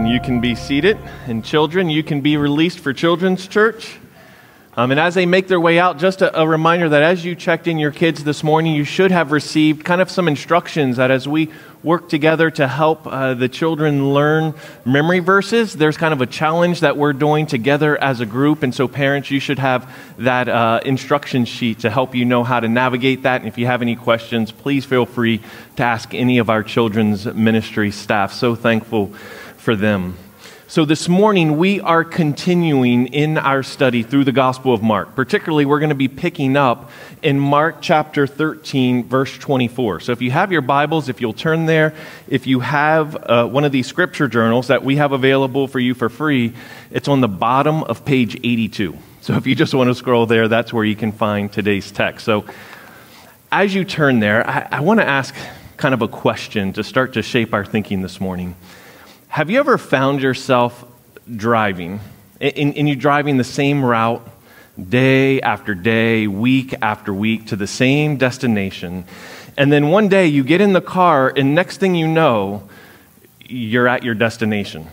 Amen. You can be seated, and children, you can be released for Children's Church. Um, and as they make their way out, just a, a, reminder that as you checked in your kids this morning, you should have received kind of some instructions that as we work together to help uh, the children learn memory verses, there's kind of a challenge that we're doing together as a group. And so, parents, you should have that uh, instruction sheet to help you know how to navigate that. And if you have any questions, please feel free to ask any of our children's ministry staff. So thankful for them. So, this morning we are continuing in our study through the Gospel of Mark. Particularly, we're going to be picking up in Mark chapter 13, verse 24. So, if you have your Bibles, if you'll turn there, if you have uh, one of these scripture journals that we have available for you for free, it's on the bottom of page 82. So, if you just want to scroll there, that's where you can find today's text. So, as you turn there, I, I want to ask kind of a question to start to shape our thinking this morning. Have you ever found yourself driving, and, and you driving the same route day after day, week after week to the same destination, and then one day you get in the car, and next thing you know, you're at your destination?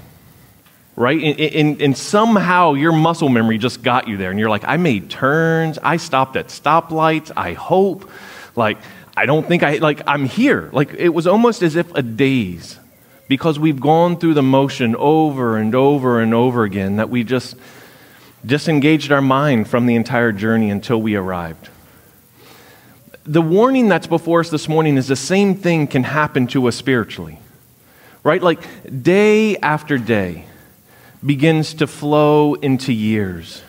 right? And, and, and, somehow your muscle memory just got you there. And you're like, I made turns. I stopped at stoplights. I hope. Like, I don't think I, like, I'm here. Like, it was almost as if a daze because we've gone through the motion over and over and over again that we just disengaged our mind from the entire journey until we arrived. The warning that's before us this morning is the same thing can happen to us spiritually, right? Like day after day begins to flow into years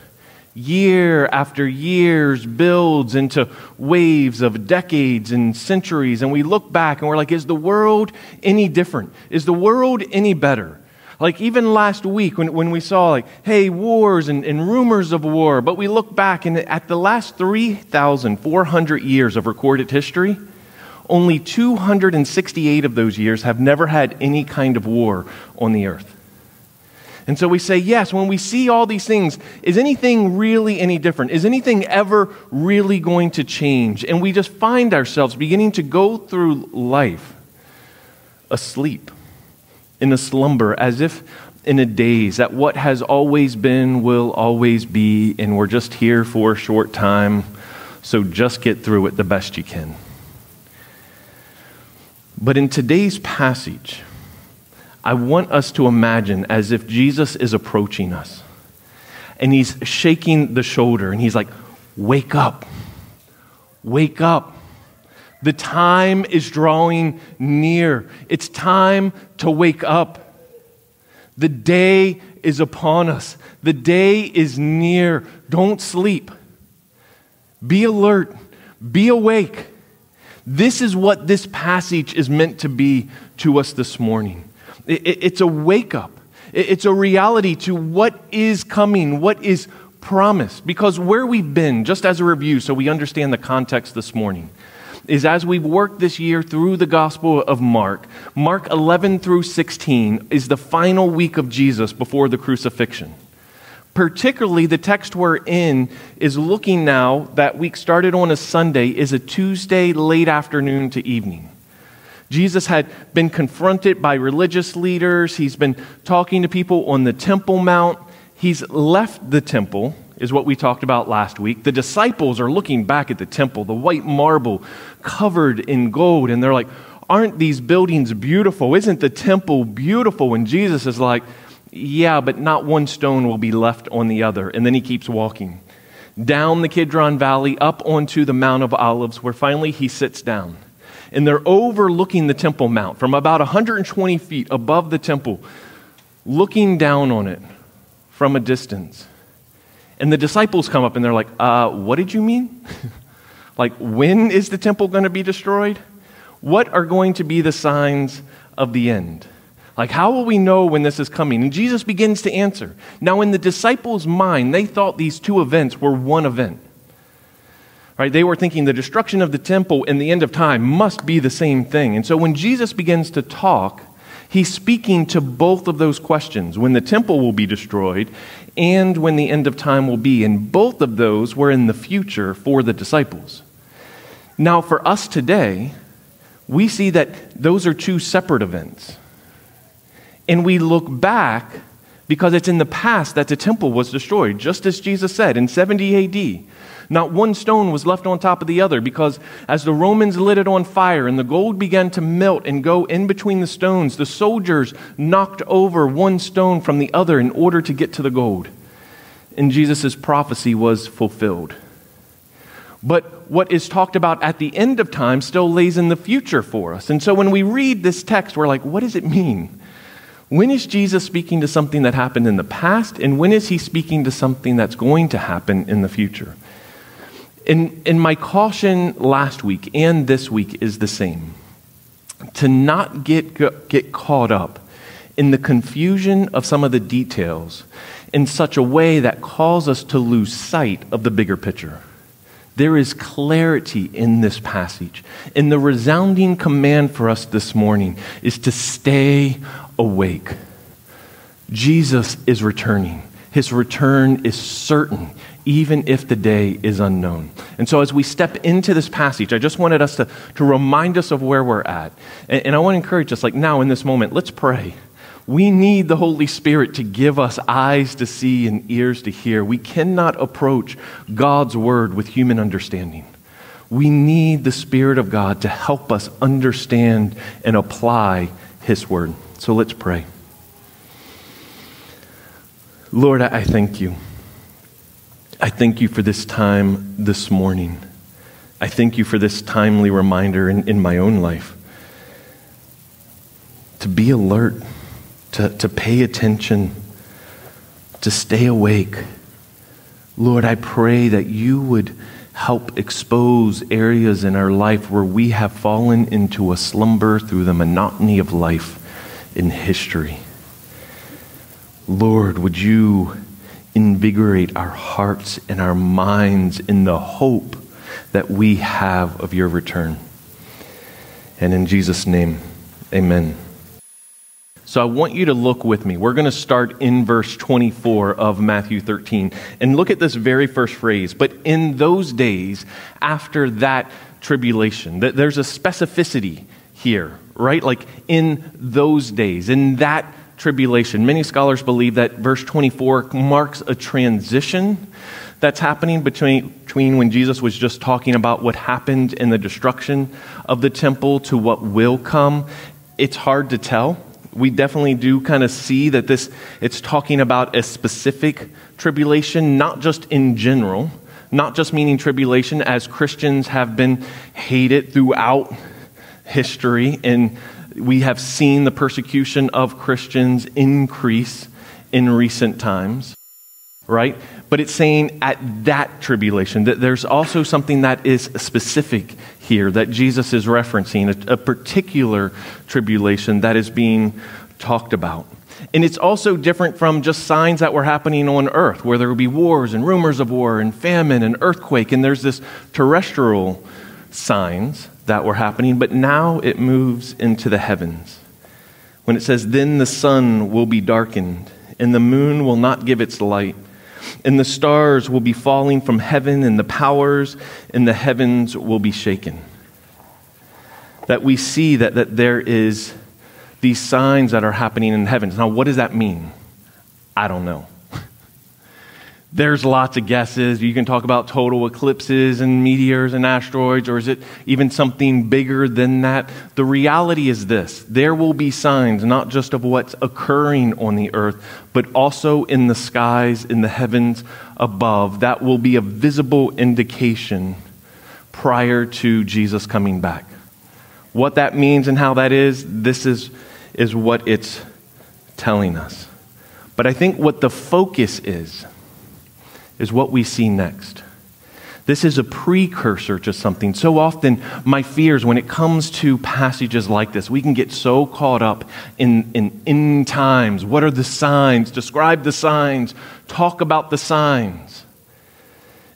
year after years builds into waves of decades and centuries. And we look back and we're like, is the world any different? Is the world any better? Like even last week when, when we saw like, hey, wars and, and rumors of war, but we look back and at the last 3,400 years of recorded history, only 268 of those years have never had any kind of war on the earth. And so we say, yes, when we see all these things, is anything really any different? Is anything ever really going to change? And we just find ourselves beginning to go through life asleep, in a slumber, as if in a daze, that what has always been will always be, and we're just here for a short time, so just get through it the best you can. But in today's passage, I want us to imagine as if Jesus is approaching us and he's shaking the shoulder and he's like, Wake up, wake up. The time is drawing near. It's time to wake up. The day is upon us. The day is near. Don't sleep. Be alert. Be awake. This is what this passage is meant to be to us this morning. It's a wake up, it's a reality to what is coming, what is promised. Because where we've been, just as a review, so we understand the context this morning, is as we've worked this year through the Gospel of Mark, Mark 11 through 16 is the final week of Jesus before the crucifixion. Particularly, the text we're in is looking now, that week started on a Sunday, is a Tuesday late afternoon to evening. Jesus had been confronted by religious leaders. He's been talking to people on the Temple Mount. He's left the temple, is what we talked about last week. The disciples are looking back at the temple, the white marble covered in gold, and they're like, Aren't these buildings beautiful? Isn't the temple beautiful? And Jesus is like, Yeah, but not one stone will be left on the other. And then he keeps walking down the Kidron Valley, up onto the Mount of Olives, where finally he sits down and they're overlooking the Temple Mount from about 120 feet above the temple, looking down on it from a distance. And the disciples come up and they're like, uh, What did you mean? like, when is the temple going to be destroyed? What are going to be the signs of the end? Like, how will we know when this is coming? And Jesus begins to answer. Now, in the disciples' mind, they thought these two events were one event. Right? They were thinking the destruction of the temple and the end of time must be the same thing. And so when Jesus begins to talk, he's speaking to both of those questions when the temple will be destroyed and when the end of time will be. And both of those were in the future for the disciples. Now, for us today, we see that those are two separate events. And we look back because it's in the past that the temple was destroyed, just as Jesus said in 70 AD. Not one stone was left on top of the other because as the Romans lit it on fire and the gold began to melt and go in between the stones, the soldiers knocked over one stone from the other in order to get to the gold. And Jesus' prophecy was fulfilled. But what is talked about at the end of time still lays in the future for us. And so when we read this text, we're like, what does it mean? When is Jesus speaking to something that happened in the past, and when is he speaking to something that's going to happen in the future? And, and my caution last week and this week is the same to not get, get caught up in the confusion of some of the details in such a way that calls us to lose sight of the bigger picture. There is clarity in this passage. And the resounding command for us this morning is to stay awake. Jesus is returning. His return is certain, even if the day is unknown. And so, as we step into this passage, I just wanted us to, to remind us of where we're at. And, and I want to encourage us, like now in this moment, let's pray. We need the Holy Spirit to give us eyes to see and ears to hear. We cannot approach God's word with human understanding. We need the Spirit of God to help us understand and apply His word. So let's pray. Lord, I thank you. I thank you for this time this morning. I thank you for this timely reminder in, in my own life to be alert to, to pay attention, to stay awake. Lord, I pray that you would help expose areas in our life where we have fallen into a slumber through the monotony of life in history. Lord, would you invigorate our hearts and our minds in the hope that we have of your return? And in Jesus' name, amen. So I want you to look with me. We're going to start in verse 24 of Matthew 13 and look at this very first phrase. But in those days, after that tribulation, there's a specificity here, right? Like in those days, in that tribulation. Many scholars believe that verse 24 marks a transition that's happening between, between when Jesus was just talking about what happened in the destruction of the temple to what will come. It's hard to tell we definitely do kind of see that this it's talking about a specific tribulation, not just in general, not just meaning tribulation as Christians have been hated throughout history and we have seen the persecution of Christians increase in recent times, right? But it's saying at that tribulation that there's also something that is specific here that Jesus is referencing, a, a particular tribulation that is being talked about. And it's also different from just signs that were happening on earth, where there would be wars and rumors of war and famine and earthquake. And there's this terrestrial signs that were happening, but now it moves into the heavens. When it says, Then the sun will be darkened, and the moon will not give its light, and the stars will be falling from heaven, and the powers in the heavens will be shaken. That we see that, that there is these signs that are happening in the heavens. Now, what does that mean? I don't know. There's lots of guesses. You can talk about total eclipses and meteors and asteroids, or is it even something bigger than that? The reality is this there will be signs not just of what's occurring on the earth, but also in the skies, in the heavens above. That will be a visible indication prior to Jesus coming back. What that means and how that is, this is is what it's telling us. But I think what the focus is, is what we see next. This is a precursor to something. So often, my fears when it comes to passages like this, we can get so caught up in, in times. What are the signs? Describe the signs. Talk about the signs.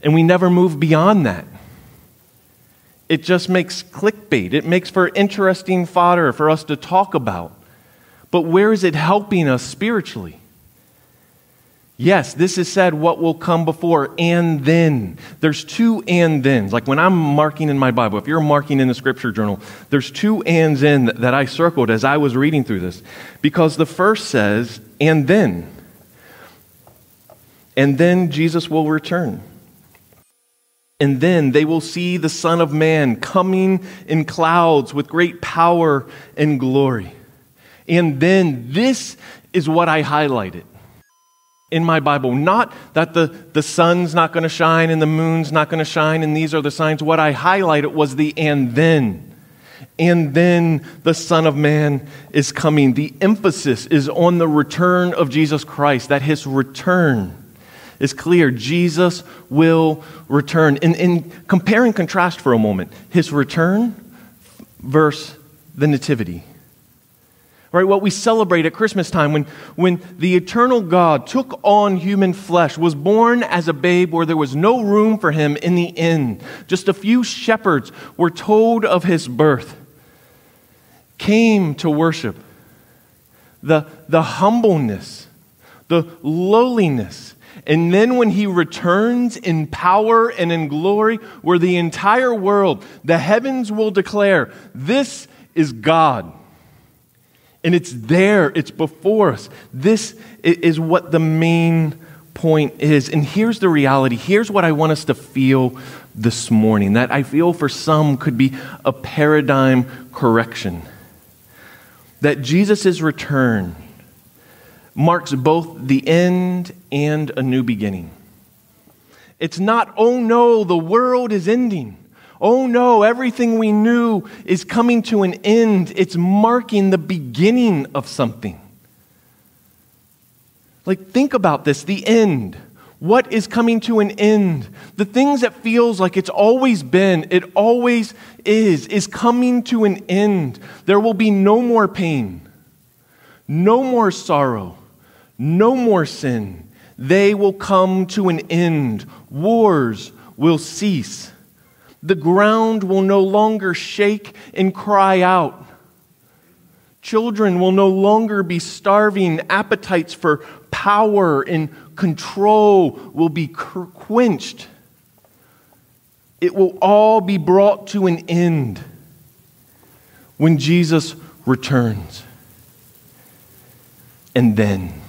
And we never move beyond that. It just makes clickbait. It makes for interesting fodder for us to talk about. But where is it helping us spiritually? Yes, this is said what will come before and then. There's two and thens. Like when I'm marking in my Bible, if you're marking in the scripture journal, there's two ands in that I circled as I was reading through this. Because the first says, and then. And then Jesus will return. And then they will see the Son of Man coming in clouds with great power and glory. And then this is what I highlighted in my Bible. Not that the, the sun's not going to shine and the moon's not going to shine and these are the signs. What I highlighted was the and then. And then the Son of Man is coming. The emphasis is on the return of Jesus Christ, that his return is clear. Jesus will return. And, in compare and contrast for a moment, his return versus the nativity right? What we celebrate at Christmas time when, when the eternal God took on human flesh, was born as a babe where there was no room for him in the inn. Just a few shepherds were told of his birth, came to worship. The, the humbleness, the lowliness, and then when he returns in power and in glory, where the entire world, the heavens will declare, This is God. And it's there, it's before us. This is what the main point is. And here's the reality. Here's what I want us to feel this morning that I feel for some could be a paradigm correction. That Jesus' return marks both the end and a new beginning. It's not, oh no, the world is ending. Oh no, everything we knew is coming to an end. It's marking the beginning of something. Like, think about this the end. What is coming to an end? The things that feels like it's always been, it always is, is coming to an end. There will be no more pain, no more sorrow, no more sin. They will come to an end. Wars will cease. The ground will no longer shake and cry out. Children will no longer be starving. Appetites for power and control will be quenched. It will all be brought to an end when Jesus returns. And then,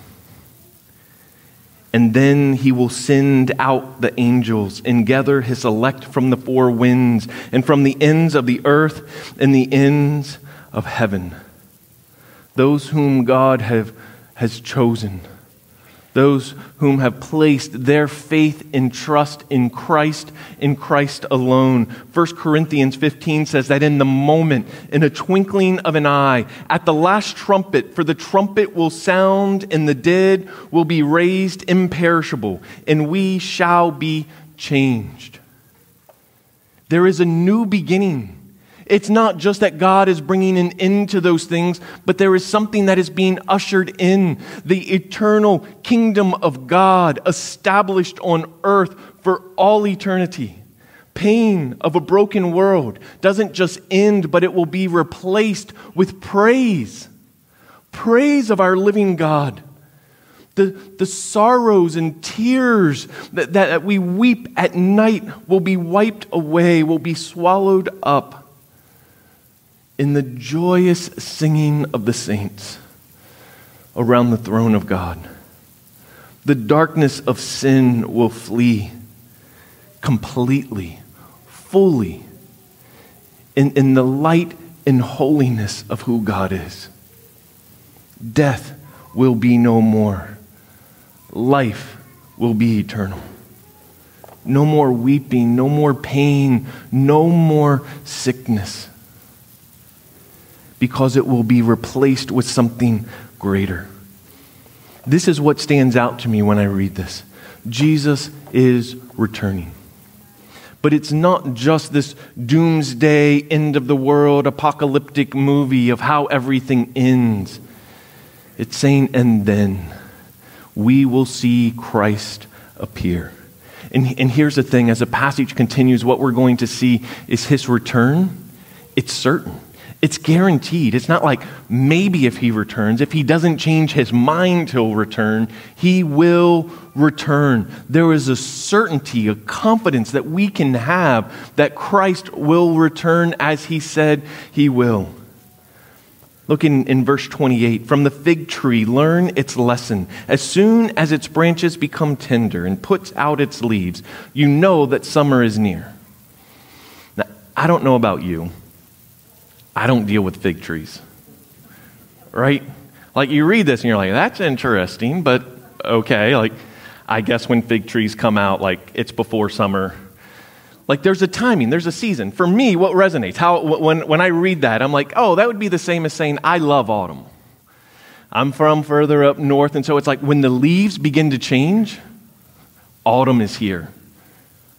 and then he will send out the angels and gather his elect from the four winds and from the ends of the earth and the ends of heaven. Those whom God have, has chosen those whom have placed their faith and trust in Christ, in Christ alone. 1 Corinthians 15 says that in the moment, in a twinkling of an eye, at the last trumpet, for the trumpet will sound, and the dead will be raised imperishable, and we shall be changed. There is a new beginning it's not just that God is bringing an end to those things, but there is something that is being ushered in the eternal kingdom of God established on earth for all eternity. Pain of a broken world doesn't just end, but it will be replaced with praise. Praise of our living God. The, the sorrows and tears that, that we weep at night will be wiped away, will be swallowed up in the joyous singing of the saints around the throne of God. The darkness of sin will flee completely, fully, in, in the light and holiness of who God is. Death will be no more, life will be eternal. No more weeping, no more pain, no more sickness because it will be replaced with something greater. This is what stands out to me when I read this Jesus is returning. But it's not just this doomsday, end of the world, apocalyptic movie of how everything ends. It's saying, and then we will see Christ appear. And, and here's the thing as the passage continues, what we're going to see is his return. It's certain. It's guaranteed. It's not like maybe if he returns, if he doesn't change his mind, he'll return. He will return. There is a certainty, a confidence that we can have that Christ will return as he said he will. Look in, in verse 28. From the fig tree, learn its lesson. As soon as its branches become tender and puts out its leaves, you know that summer is near. Now, I don't know about you. I don't deal with fig trees. Right? Like you read this and you're like, that's interesting, but okay. Like, I guess when fig trees come out, like it's before summer. Like there's a timing, there's a season. For me, what resonates? How when when I read that, I'm like, oh, that would be the same as saying I love autumn. I'm from further up north, and so it's like when the leaves begin to change, autumn is here.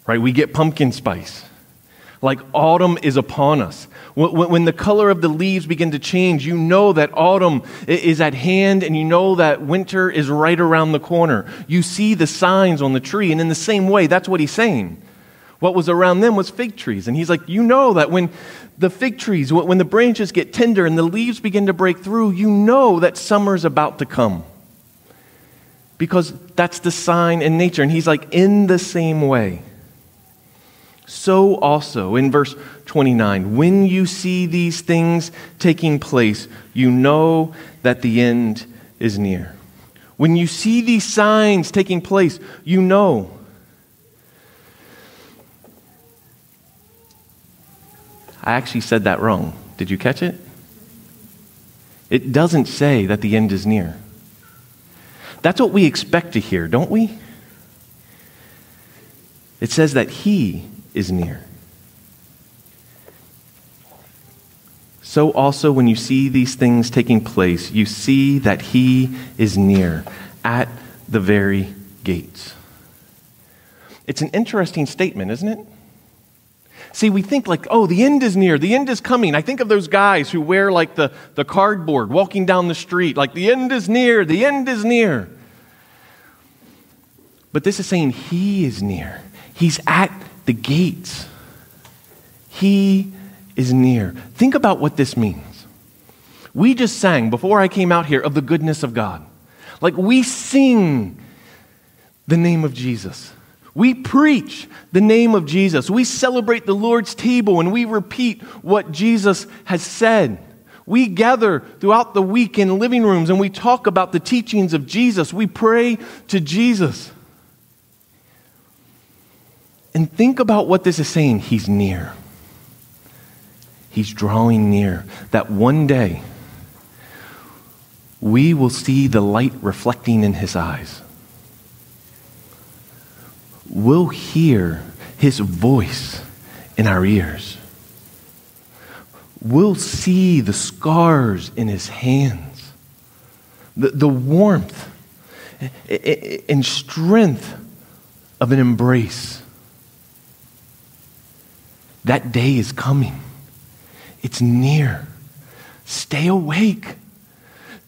Right? We get pumpkin spice. Like autumn is upon us. When the color of the leaves begin to change, you know that autumn is at hand and you know that winter is right around the corner. You see the signs on the tree, and in the same way, that's what he's saying. What was around them was fig trees. And he's like, You know that when the fig trees, when the branches get tender and the leaves begin to break through, you know that summer's about to come. Because that's the sign in nature. And he's like, In the same way so also, in verse 29, when you see these things taking place, you know that the end is near. When you see these signs taking place, you know. I actually said that wrong. Did you catch it? It doesn't say that the end is near. That's what we expect to hear, don't we? It says that He is near. So, also, when you see these things taking place, you see that He is near at the very gates. It's an interesting statement, isn't it? See, we think like, oh, the end is near, the end is coming. I think of those guys who wear like the, the cardboard walking down the street, like the end is near, the end is near. But this is saying He is near, He's at the gates. He is near. Think about what this means. We just sang before I came out here of the goodness of God. Like we sing the name of Jesus. We preach the name of Jesus. We celebrate the Lord's table and we repeat what Jesus has said. We gather throughout the week in living rooms and we talk about the teachings of Jesus. We pray to Jesus. And think about what this is saying. He's near. He's drawing near. That one day we will see the light reflecting in his eyes. We'll hear his voice in our ears. We'll see the scars in his hands, the, the warmth and strength of an embrace. That day is coming, it's near. Stay awake.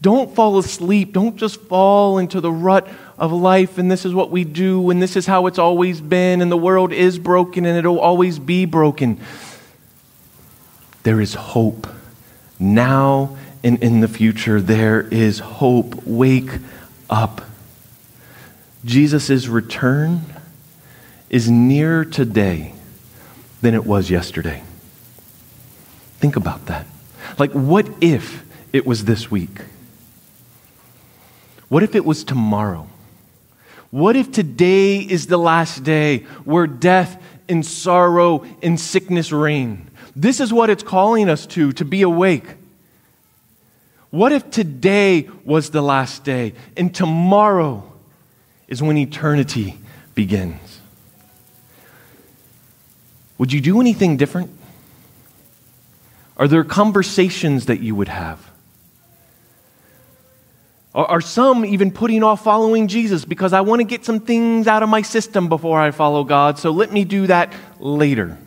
Don't fall asleep. Don't just fall into the rut of life and this is what we do and this is how it's always been and the world is broken and it'll always be broken. There is hope. Now and in the future, there is hope. Wake up. Jesus' return is nearer today than it was yesterday. Think about that. Like, what if it was this week? What if it was tomorrow? What if today is the last day where death and sorrow and sickness reign? This is what it's calling us to, to be awake. What if today was the last day and tomorrow is when eternity begins? Would you do anything different? Are there conversations that you would have? Are some even putting off following Jesus because I want to get some things out of my system before I follow God, so let me do that later?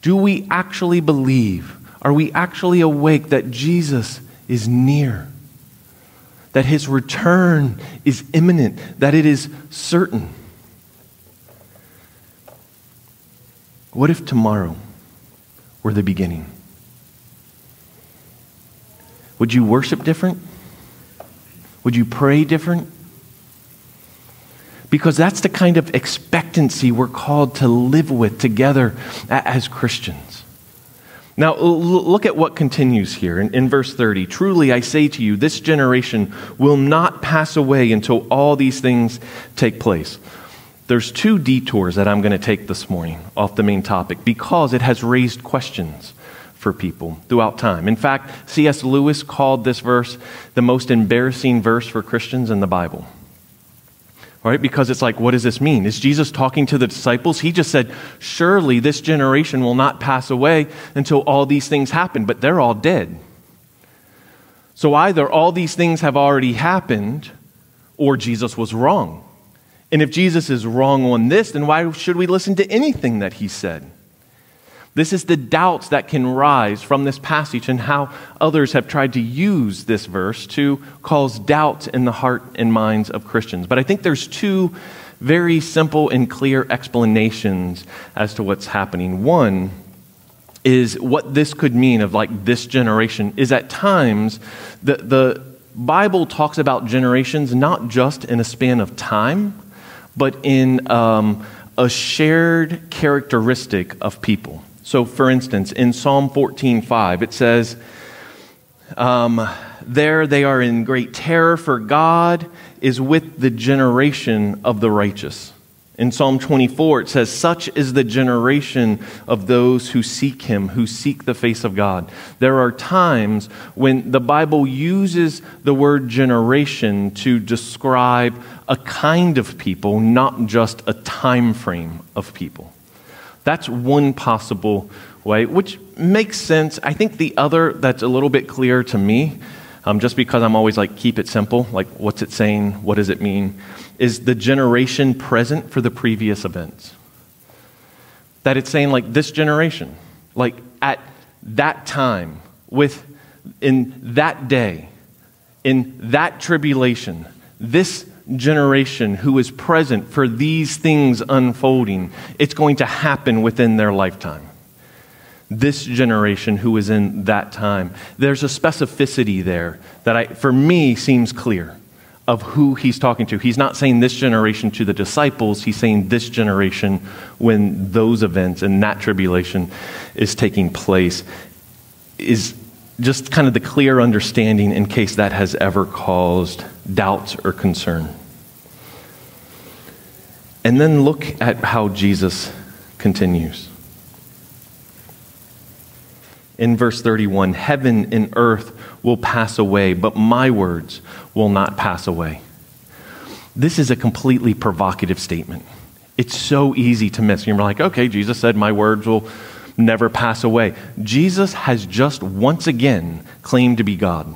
Do we actually believe? Are we actually awake that Jesus is near? That his return is imminent? That it is certain? What if tomorrow were the beginning? Would you worship different? Would you pray different? Because that's the kind of expectancy we're called to live with together as Christians. Now, look at what continues here in, in, verse 30. Truly, I say to you, this generation will not pass away until all these things take place. There's two detours that I'm going to take this morning off the main topic because it has raised questions for people throughout time. In fact, C.S. Lewis called this verse the most embarrassing verse for Christians in the Bible. Right? Because it's like, what does this mean? Is Jesus talking to the disciples? He just said, Surely this generation will not pass away until all these things happen, but they're all dead. So either all these things have already happened or Jesus was wrong. And if Jesus is wrong on this, then why should we listen to anything that he said? This is the doubts that can rise from this passage and how others have tried to use this verse to cause doubt in the heart and minds of Christians. But I think there's two very simple and clear explanations as to what's happening. One is what this could mean of like this generation is at times the, the Bible talks about generations not just in a span of time, but in um, a shared characteristic of people. So, for instance, in Psalm 14:5, it says, um, There they are in great terror, for God is with the generation of the righteous. In Psalm 24, it says, Such is the generation of those who seek him, who seek the face of God. There are times when the Bible uses the word generation to describe a kind of people, not just a time frame of people. That's one possible way, which makes sense. I think the other that's a little bit clearer to me, um, just because I'm always like, keep it simple, like, what's it saying? What does it mean? Is the generation present for the previous events. That it's saying, like, this generation, like, at that time, with in that day, in that tribulation, this generation who is present for these things unfolding, it's going to happen within their lifetime. This generation who is in that time. There's a specificity there that I, for me seems clear of who he's talking to. He's not saying this generation to the disciples, he's saying this generation when those events and that tribulation is taking place is just kind of the clear understanding in case that has ever caused doubts or concern. And then look at how Jesus continues. In verse 31, heaven and earth will pass away, but my words will not pass away. This is a completely provocative statement. It's so easy to miss. You're like, okay, Jesus said, my words will never pass away. Jesus has just once again claimed to be God.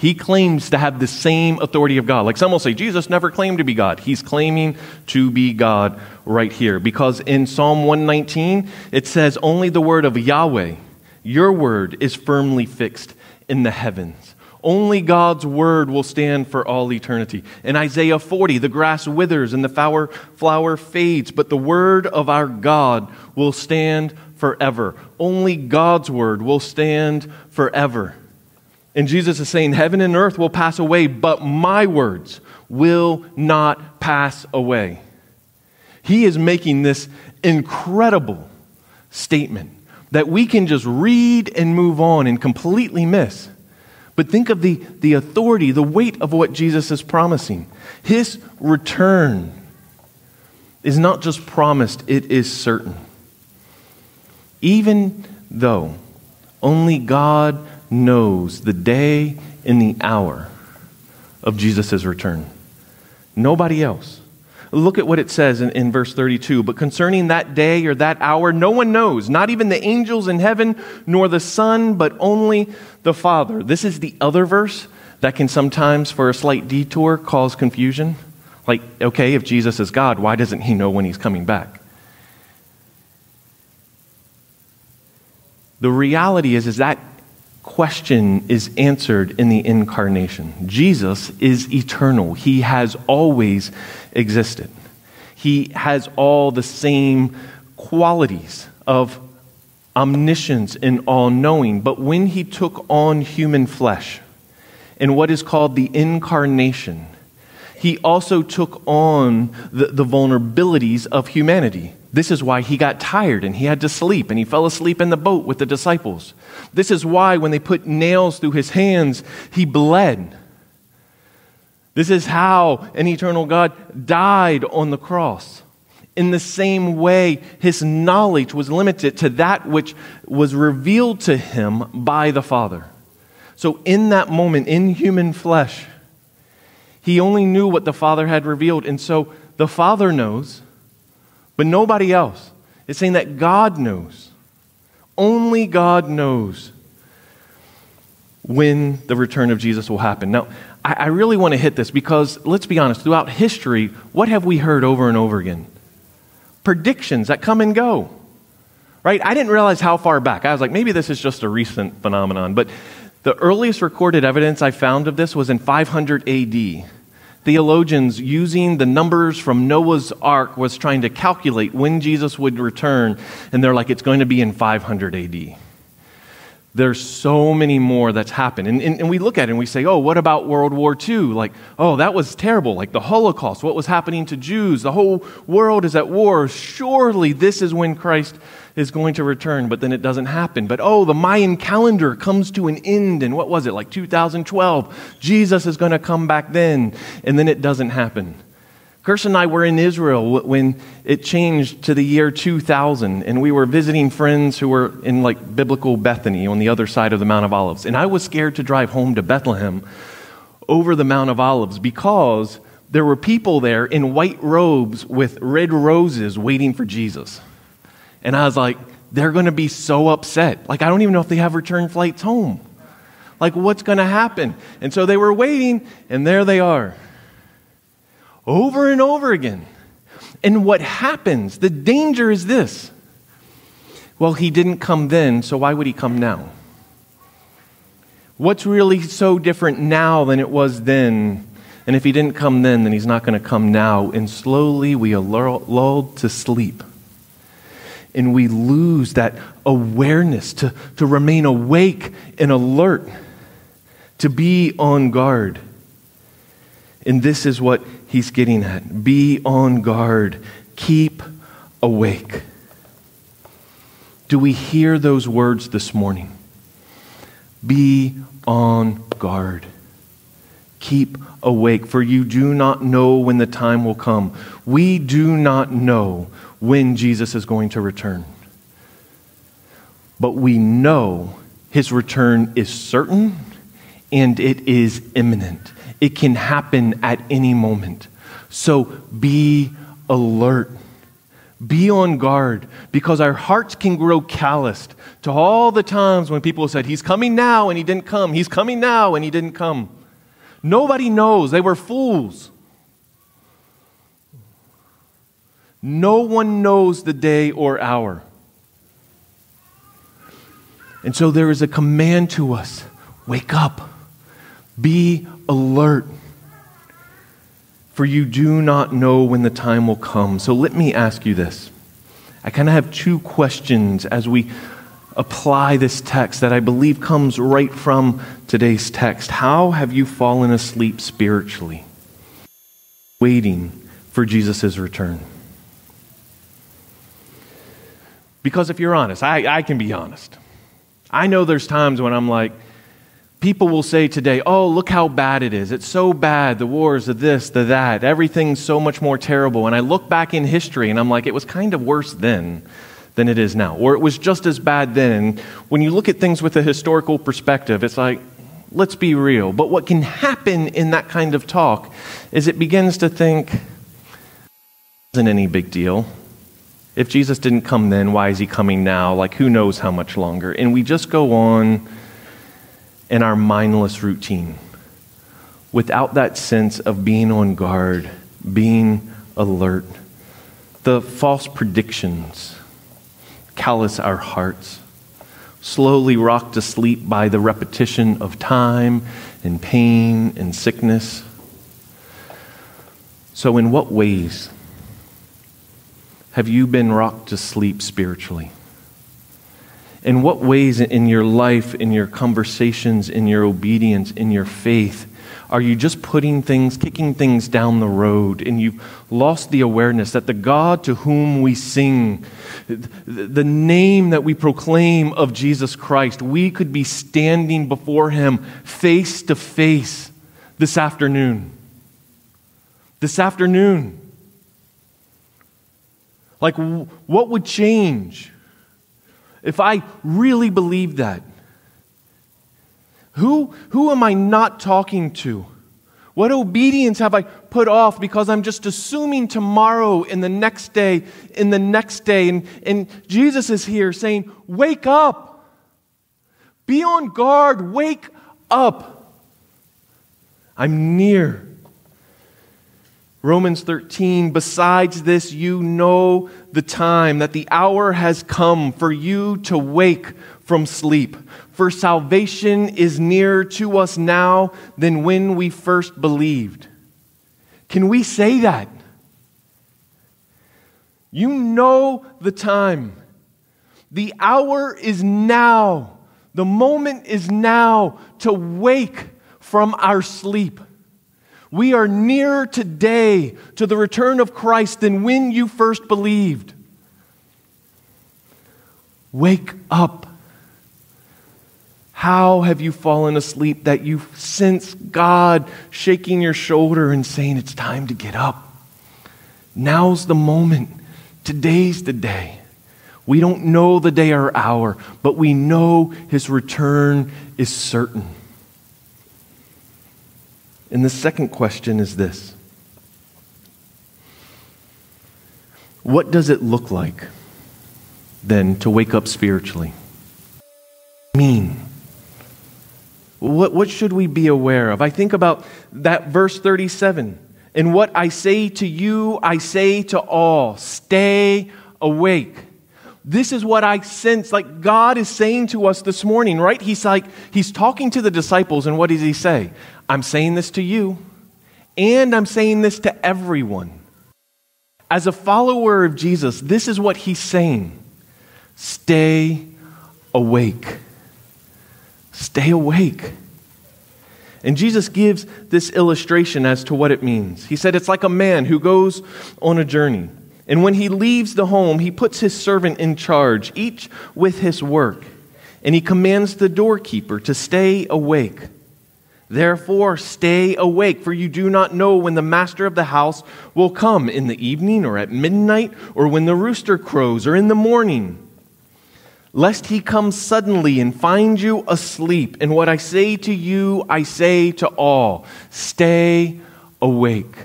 He claims to have the same authority of God. Like some will say, Jesus never claimed to be God. He's claiming to be God right here. Because in Psalm 119, it says, Only the word of Yahweh, your word, is firmly fixed in the heavens. Only God's word will stand for all eternity. In Isaiah 40, the grass withers and the flower, fades, but the word of our God will stand forever. Only God's word will stand forever. And Jesus is saying, Heaven and earth will pass away, but my words will not pass away. He is making this incredible statement that we can just read and move on and completely miss. But think of the, the authority, the weight of what Jesus is promising. His return is not just promised, it is certain. Even though only God knows the day and the hour of Jesus' return. Nobody else. Look at what it says in, in, verse 32. But concerning that day or that hour, no one knows, not even the angels in heaven, nor the Son, but only the Father. This is the other verse that can sometimes, for a slight detour, cause confusion. Like, okay, if Jesus is God, why doesn't he know when he's coming back? The reality is, is that question is answered in the incarnation. Jesus is eternal, He has always existed. He has all the same qualities of omniscience and all knowing. But when he took on human flesh in what is called the incarnation, he also took on the, the vulnerabilities of humanity. This is why he got tired and he had to sleep and he fell asleep in the boat with the disciples. This is why when they put nails through his hands, he bled. This is how an eternal God died on the cross. In the same way, his knowledge was limited to that which was revealed to him by the Father. So, in that moment, in human flesh, he only knew what the Father had revealed. And so the Father knows, but nobody else. It's saying that God knows. Only God knows when the return of Jesus will happen. Now, I, I really want to hit this because, let's be honest, throughout history, what have we heard over and over again? Predictions that come and go. Right? I didn't realize how far back. I was like, maybe this is just a recent phenomenon. But the earliest recorded evidence I found of this was in 500 AD. Theologians, using the numbers from Noah's ark, was trying to calculate when Jesus would return, and they're like, it's going to be in 500 AD. There's so many more that's happened. And, and, and, we look at it and we say, oh, what about World War II? Like, oh, that was terrible. Like the Holocaust, what was happening to Jews? The whole world is at war. Surely this is when Christ is going to return, but then it doesn't happen. But oh, the Mayan calendar comes to an end, and what was it, like 2012? Jesus is going to come back then, and then it doesn't happen. Kirsten and I were in Israel when it changed to the year 2000, and we were visiting friends who were in like biblical Bethany on the other side of the Mount of Olives. And I was scared to drive home to Bethlehem over the Mount of Olives because there were people there in white robes with red roses waiting for Jesus. And I was like, they're going to be so upset. Like, I don't even know if they have return flights home. Like, what's going to happen? And so they were waiting, and there they are. Over and over again. And what happens? The danger is this. Well, he didn't come then, so why would he come now? What's really so different now than it was then? And if he didn't come then, then he's not going to come now. And slowly we are lulled to sleep and we lose that awareness to, to remain awake and alert, to be on guard. And this is what he's getting at be on guard, keep awake. Do we hear those words this morning? Be on guard. Keep awake, for you do not know when the time will come. We do not know when Jesus is going to return. But we know his return is certain and it is imminent. It can happen at any moment. So be alert. Be on guard because our hearts can grow calloused to all the times when people said, He's coming now and He didn't come. He's coming now and He didn't come. Nobody knows. They were fools. No one knows the day or hour. And so there is a command to us wake up, be alert, for you do not know when the time will come. So let me ask you this. I kind of have two questions as we apply this text that I believe comes right from today's text. How have you fallen asleep spiritually, waiting for Jesus' return? Because if you're honest, I, I can be honest. I know there's times when I'm like, people will say today, oh, look how bad it is. It's so bad. The wars, the this, the that. Everything's so much more terrible. And I look back in history and I'm like, it was kind of worse then than it is now. Or it was just as bad then. And when you look at things with a historical perspective, it's like, let's be real. But what can happen in that kind of talk is it begins to think, isn't any big deal. If Jesus didn't come then, why is he coming now? Like, who knows how much longer? And we just go on in our mindless routine without that sense of being on guard, being alert. The false predictions callous our hearts, slowly rocked to sleep by the repetition of time and pain and sickness. So, in what ways? have you been rocked to sleep spiritually? In what ways in your life, in your conversations, in your obedience, in your faith, are you just putting things, kicking things down the road, and you've lost the awareness that the God to whom we sing, the name that we proclaim of Jesus Christ, we could be standing before him face to face this afternoon? This afternoon. Like, what would change if I really believe that? Who, who am I not talking to? What obedience have I put off because I'm just assuming tomorrow in the next day, in the next day? And, and Jesus is here saying, Wake up. Be on guard. Wake up. I'm near. Romans 13, besides this, you know the time, that the hour has come for you to wake from sleep. For salvation is nearer to us now than when we first believed. Can we say that? You know the time. The hour is now. The moment is now to wake from our sleep. We are nearer today to the return of Christ than when you first believed. Wake up. How have you fallen asleep that you sense God shaking your shoulder and saying, It's time to get up? Now's the moment. Today's the day. We don't know the day or hour, but we know his return is certain. And the second question is this What does it look like then to wake up spiritually? Mean. What, what should we be aware of? I think about that verse 37. And what I say to you, I say to all stay awake. This is what I sense like God is saying to us this morning, right? He's like, He's talking to the disciples, and what does He say? I'm saying this to you, and I'm saying this to everyone. As a follower of Jesus, this is what He's saying stay awake. Stay awake. And Jesus gives this illustration as to what it means. He said it's like a man who goes on a journey. And when he leaves the home, he puts his servant in charge, each with his work. And he commands the doorkeeper to stay awake. Therefore, stay awake, for you do not know when the master of the house will come in the evening or at midnight or when the rooster crows or in the morning lest he come suddenly and find you asleep. And what I say to you, I say to all stay awake.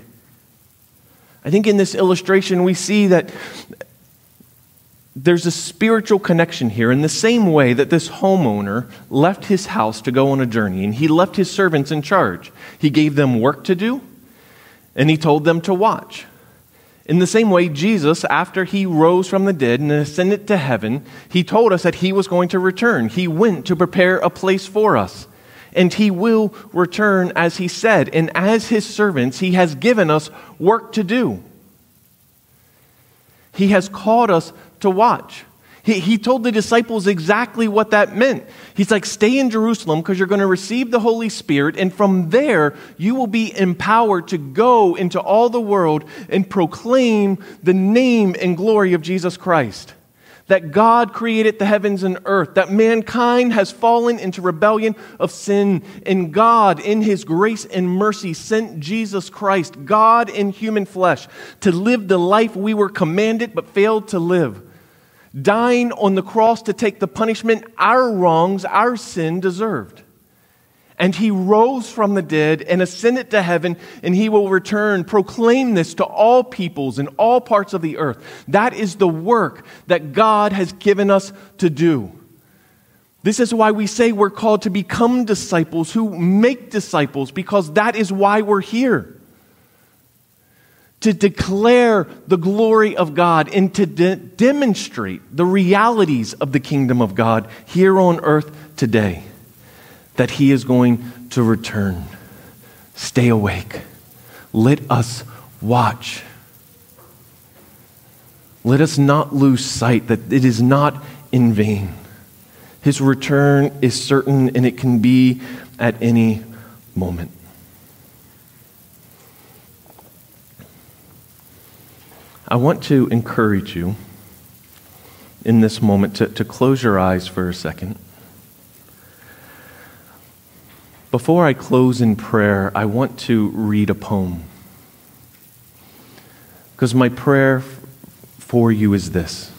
I think in this illustration, we see that there's a spiritual connection here in the same way that this homeowner left his house to go on a journey and he left his servants in charge. He gave them work to do and he told them to watch. In the same way, Jesus, after he rose from the dead and ascended to heaven, he told us that he was going to return. He went to prepare a place for us. And he will return as he said. And as his servants, he has given us work to do. He has called us to watch. He, he told the disciples exactly what that meant. He's like, stay in Jerusalem because you're going to receive the Holy Spirit, and from there, you will be empowered to go into all the world and proclaim the name and glory of Jesus Christ. That God created the heavens and earth, that mankind has fallen into rebellion of sin, and God, in His grace and mercy, sent Jesus Christ, God in human flesh, to live the life we were commanded but failed to live dying on the cross to take the punishment our wrongs, our sin deserved. And he rose from the dead and ascended to heaven, and he will return. Proclaim this to all peoples in all parts of the earth. That is the work that God has given us to do. This is why we say we're called to become disciples who make disciples, because that is why we're here to declare the glory of God and to de- demonstrate the realities of the kingdom of God here on earth today. That He is going to return. Stay awake. Let us watch. Let us not lose sight that it is not in vain. His return is certain and it can be at any moment. I want to encourage you in this moment to, to close your eyes for a second. Before I close in prayer, I want to read a poem. Because my prayer for you is this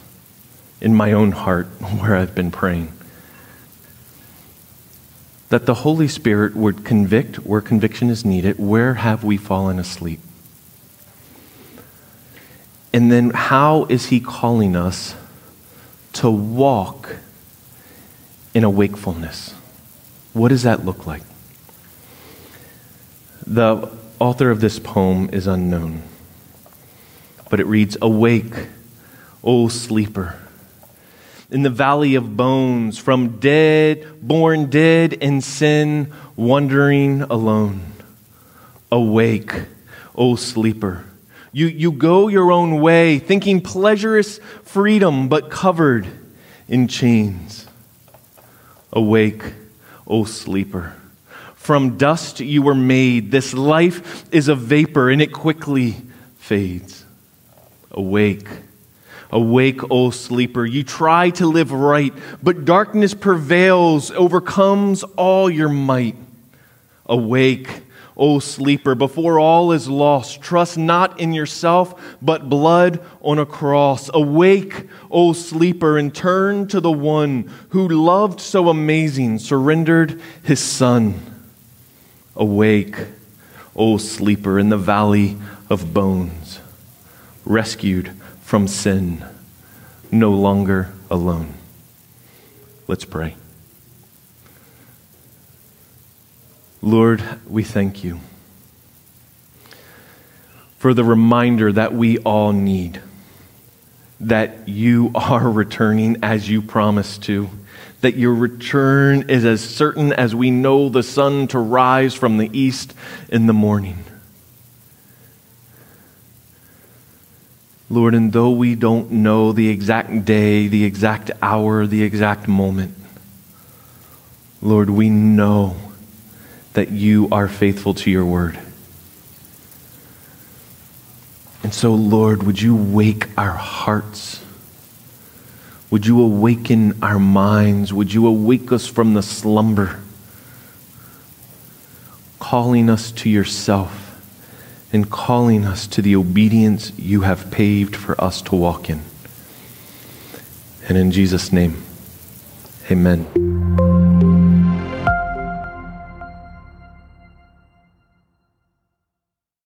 in my own heart, where I've been praying that the Holy Spirit would convict where conviction is needed. Where have we fallen asleep? And then, how is He calling us to walk in a wakefulness? What does that look like? The author of this poem is unknown, but it reads Awake, O sleeper, in the valley of bones, from dead, born dead in sin, wandering alone. Awake, O sleeper you, you go your own way, thinking pleasurous freedom, but covered in chains. Awake, O sleeper. From dust you were made. This life is a vapor, and it quickly fades. Awake. Awake, O sleeper. You try to live right, but darkness prevails, overcomes all your might. Awake, O sleeper, before all is lost, trust not in yourself, but blood on a cross. Awake, O sleeper, and turn to the one who loved so amazing, surrendered his son. Awake, O sleeper, in the valley of bones, rescued from sin, no longer alone. Let's pray. Lord, we thank you for the reminder that we all need that you are returning as you promised to, that your return is as certain as we know the sun to rise from the east in the morning. Lord, and though we don't know the exact day, the exact hour, the exact moment, Lord, we know that you are faithful to your word. And so, Lord, would you wake our hearts? Would you awaken our minds? Would you awake us from the slumber, calling us to yourself and calling us to the obedience you have paved for us to walk in? And in Jesus' name, amen.